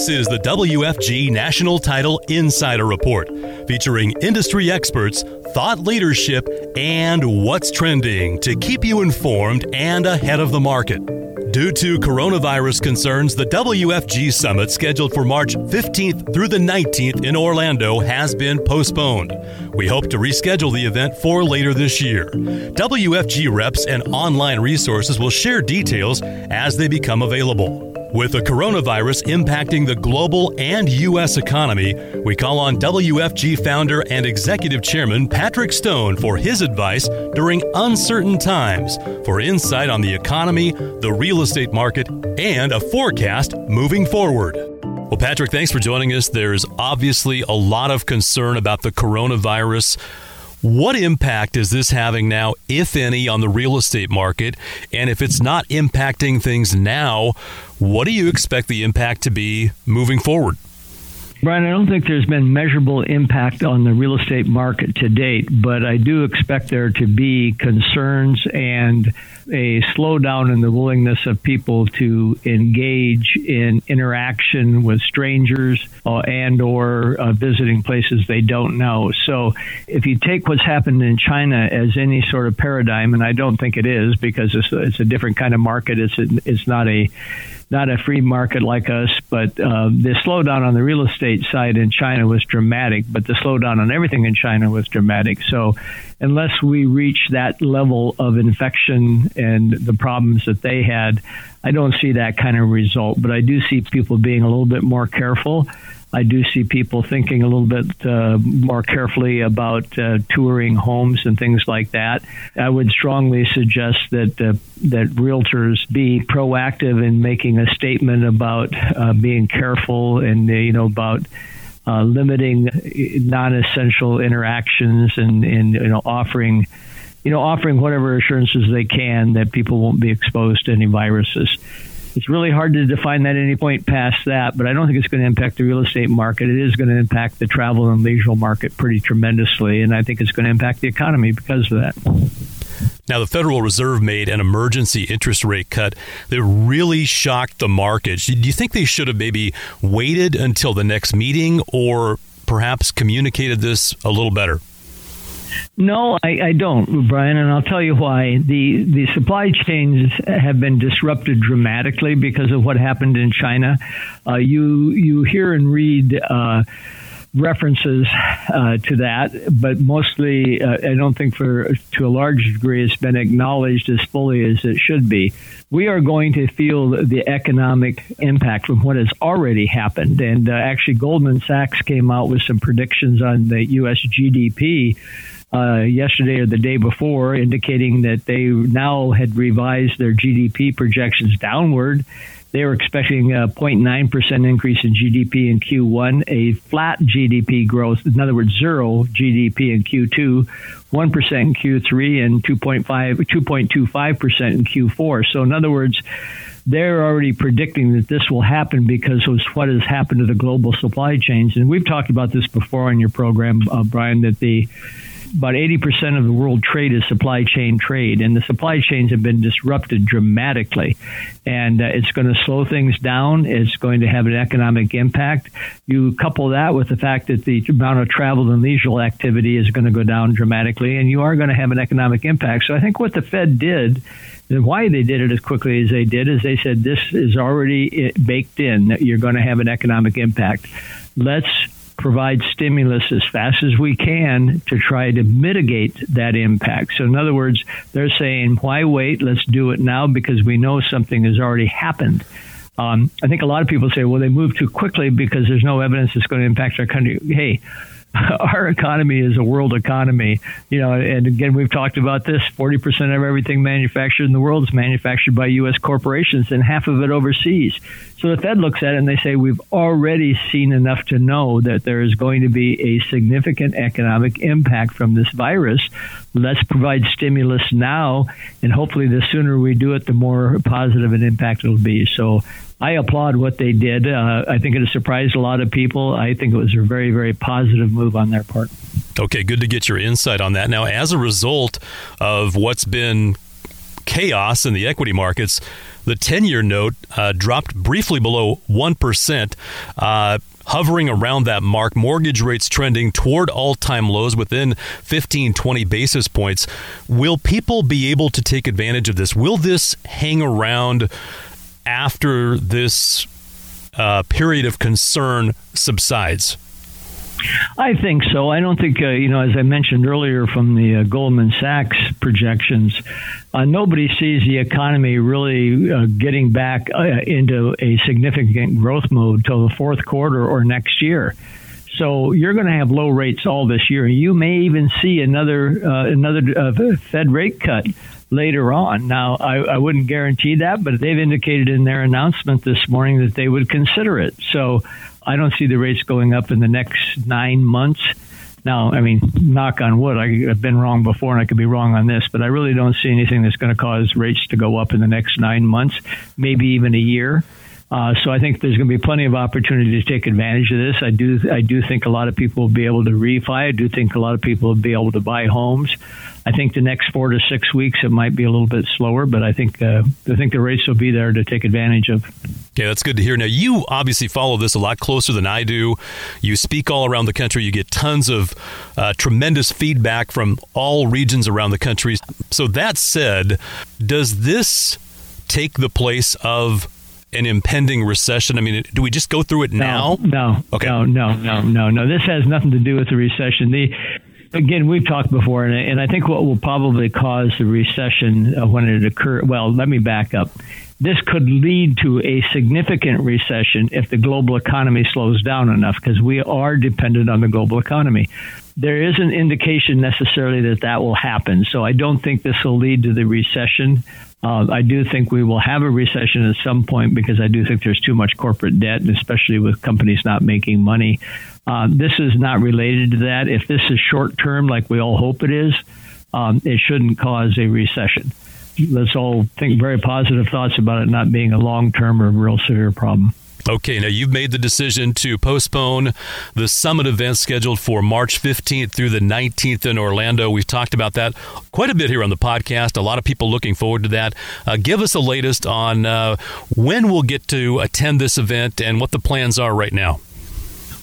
This is the WFG National Title Insider Report, featuring industry experts, thought leadership, and what's trending to keep you informed and ahead of the market. Due to coronavirus concerns, the WFG Summit scheduled for March 15th through the 19th in Orlando has been postponed. We hope to reschedule the event for later this year. WFG reps and online resources will share details as they become available. With the coronavirus impacting the global and U.S. economy, we call on WFG founder and executive chairman Patrick Stone for his advice during uncertain times for insight on the economy, the real estate market, and a forecast moving forward. Well, Patrick, thanks for joining us. There's obviously a lot of concern about the coronavirus. What impact is this having now, if any, on the real estate market? And if it's not impacting things now, what do you expect the impact to be moving forward? Brian, I don't think there's been measurable impact on the real estate market to date, but I do expect there to be concerns and a slowdown in the willingness of people to engage in interaction with strangers uh, and or uh, visiting places they don't know. So if you take what's happened in China as any sort of paradigm, and I don't think it is because it's, it's a different kind of market, it's, it's not a not a free market like us, but uh, the slowdown on the real estate side in China was dramatic, but the slowdown on everything in China was dramatic. So, unless we reach that level of infection and the problems that they had, I don't see that kind of result. But I do see people being a little bit more careful. I do see people thinking a little bit uh, more carefully about uh, touring homes and things like that. I would strongly suggest that uh, that realtors be proactive in making a statement about uh, being careful and uh, you know about. Uh, limiting non-essential interactions and, and you know offering you know offering whatever assurances they can that people won't be exposed to any viruses it's really hard to define that at any point past that, but I don't think it's going to impact the real estate market. It is going to impact the travel and leisure market pretty tremendously, and I think it's going to impact the economy because of that. Now, the Federal Reserve made an emergency interest rate cut that really shocked the market. Do you think they should have maybe waited until the next meeting or perhaps communicated this a little better? No, I, I, don't, Brian, and I'll tell you why. The the supply chains have been disrupted dramatically because of what happened in China. Uh, you you hear and read. Uh, references uh, to that, but mostly uh, I don't think for to a large degree it's been acknowledged as fully as it should be. We are going to feel the economic impact from what has already happened, and uh, actually Goldman Sachs came out with some predictions on the U.S. GDP uh, yesterday or the day before, indicating that they now had revised their GDP projections downward. They were expecting a 0.9% increase in GDP in Q1, a flat GDP growth, in other words, zero GDP in Q2, 1% in Q3, and 2.5, 2.25% in Q4. So, in other words, they're already predicting that this will happen because of what has happened to the global supply chains. And we've talked about this before on your program, uh, Brian, that the about 80% of the world trade is supply chain trade, and the supply chains have been disrupted dramatically. And uh, it's going to slow things down. It's going to have an economic impact. You couple that with the fact that the amount of travel and leisure activity is going to go down dramatically, and you are going to have an economic impact. So I think what the Fed did and why they did it as quickly as they did is they said this is already uh, baked in that you're going to have an economic impact. Let's provide stimulus as fast as we can to try to mitigate that impact. So, in other words, they're saying, why wait? Let's do it now because we know something has already happened. Um, I think a lot of people say, well, they moved too quickly because there's no evidence it's going to impact our country. Hey, our economy is a world economy. You know, and again, we've talked about this. Forty percent of everything manufactured in the world is manufactured by U.S. corporations, and half of it overseas. So the Fed looks at it and they say we've already seen enough to know that there is going to be a significant economic impact from this virus. Let's provide stimulus now, and hopefully, the sooner we do it, the more positive an impact it'll be. So I applaud what they did. Uh, I think it surprised a lot of people. I think it was a very, very positive move on their part. Okay, good to get your insight on that. Now, as a result of what's been chaos in the equity markets, The 10 year note uh, dropped briefly below 1%. Uh, hovering around that mark, mortgage rates trending toward all time lows within 15, 20 basis points. Will people be able to take advantage of this? Will this hang around after this uh, period of concern subsides? I think so. I don't think, uh, you know, as I mentioned earlier from the uh, Goldman Sachs projections, uh, nobody sees the economy really uh, getting back uh, into a significant growth mode till the fourth quarter or next year. So you're going to have low rates all this year. You may even see another uh, another Fed rate cut later on. Now, I, I, wouldn't guarantee that, but they've indicated in their announcement this morning that they would consider it. So I don't see the rates going up in the next nine months. Now, I mean, knock on wood, I, have been wrong before and I could be wrong on this, but I really don't see anything that's going to cause rates to go up in the next nine months, maybe even a year. Uh, so I think there's going to be plenty of opportunity to take advantage of this. I do I do think a lot of people will be able to refi. I do think a lot of people will be able to buy homes. I think the next four to six weeks it might be a little bit slower, but I think uh, I think the rates will be there to take advantage of. Okay, that's good to hear. Now you obviously follow this a lot closer than I do. You speak all around the country. You get tons of uh, tremendous feedback from all regions around the country. So that said, does this take the place of an impending recession? I mean, do we just go through it now? No, no, okay. no, no, no, no, no. This has nothing to do with the recession. The again, we've talked before, and, I think what will probably cause the recession uh, when it occurs. Well, let me back up. This could lead to a significant recession if the global economy slows down enough, because we are dependent on the global economy. There is an indication necessarily that that will happen. So I don't think this will lead to the recession. Uh, I do think we will have a recession at some point because I do think there's too much corporate debt, especially with companies not making money. Uh, this is not related to that. If this is short term, like we all hope it is, um, it shouldn't cause a recession. Let's all think very positive thoughts about it not being a long term or real severe problem. Okay, now you've made the decision to postpone the summit event scheduled for March 15th through the 19th in Orlando. We've talked about that quite a bit here on the podcast. A lot of people looking forward to that. Uh, give us the latest on uh, when we'll get to attend this event and what the plans are right now.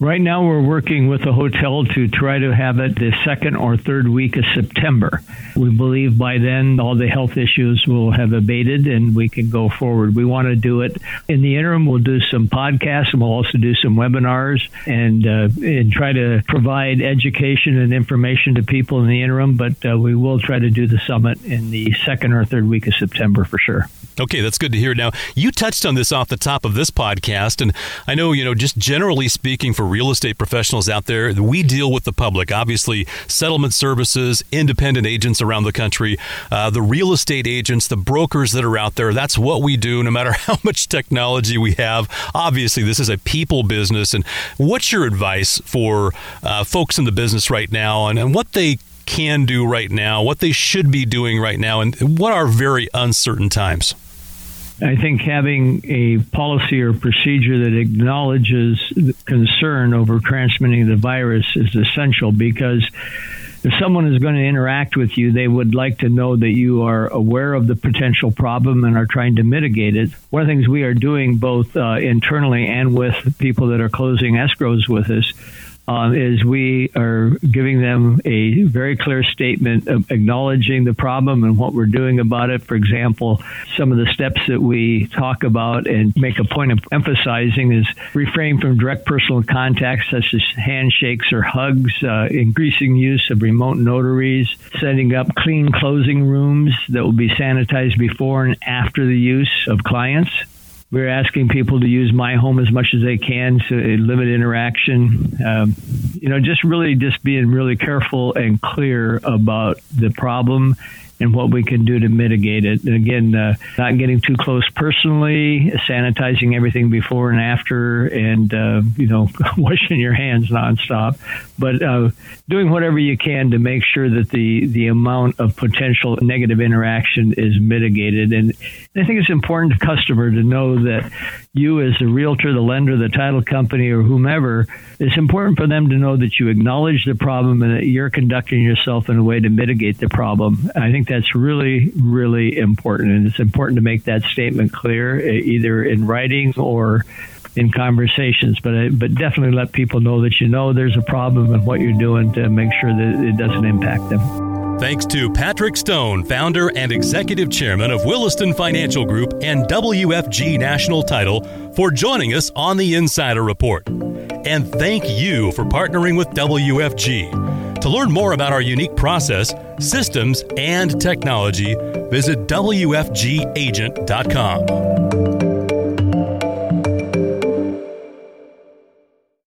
Right now, we're working with the hotel to try to have it the second or third week of September. We believe by then all the health issues will have abated and we can go forward. We want to do it. In the interim, we'll do some podcasts and we'll also do some webinars and, uh, and try to provide education and information to people in the interim. But uh, we will try to do the summit in the second or third week of September for sure. Okay, that's good to hear. Now, you touched on this off the top of this podcast, and I know, you know, just generally speaking for real estate professionals out there, we deal with the public. Obviously, settlement services, independent agents around the country, uh, the real estate agents, the brokers that are out there. That's what we do, no matter how much technology we have. Obviously, this is a people business. And what's your advice for uh, folks in the business right now and, and what they can do right now, what they should be doing right now, and what are very uncertain times? I think having a policy or procedure that acknowledges concern over transmitting the virus is essential because if someone is going to interact with you, they would like to know that you are aware of the potential problem and are trying to mitigate it. One of the things we are doing both uh, internally and with people that are closing escrows with us um, is we are giving them a very clear statement of acknowledging the problem and what we're doing about it. For example, some of the steps that we talk about and make a point of emphasizing is refrain from direct personal contact, such as handshakes or hugs, uh, increasing use of remote notaries, setting up clean closing rooms that will be sanitized before and after the use of clients we're asking people to use my home as much as they can to limit interaction. Um, you know, just really just being really careful and clear about the problem and what we can do to mitigate it. And again, uh, not getting too close personally, sanitizing everything before and after, and uh, you know, washing your hands nonstop. But uh, doing whatever you can to make sure that the the amount of potential negative interaction is mitigated. And I think it's important to customer to know that you, as the realtor, the lender, the title company, or whomever, it's important for them to know that you acknowledge the problem and that you're conducting yourself in a way to mitigate the problem. I think that's really, really important. And it's important to make that statement clear, uh, either in writing or in conversations. But, uh, but definitely let people know that you know there's a problem and what you're doing to make sure that it doesn't impact them. Thanks to Patrick Stone, founder and executive chairman of Williston Financial Group and WFG National Title, for joining us on the Insider Report. And thank you for partnering with WFG. To learn more about our unique process, systems, and technology, visit WFGagent.com.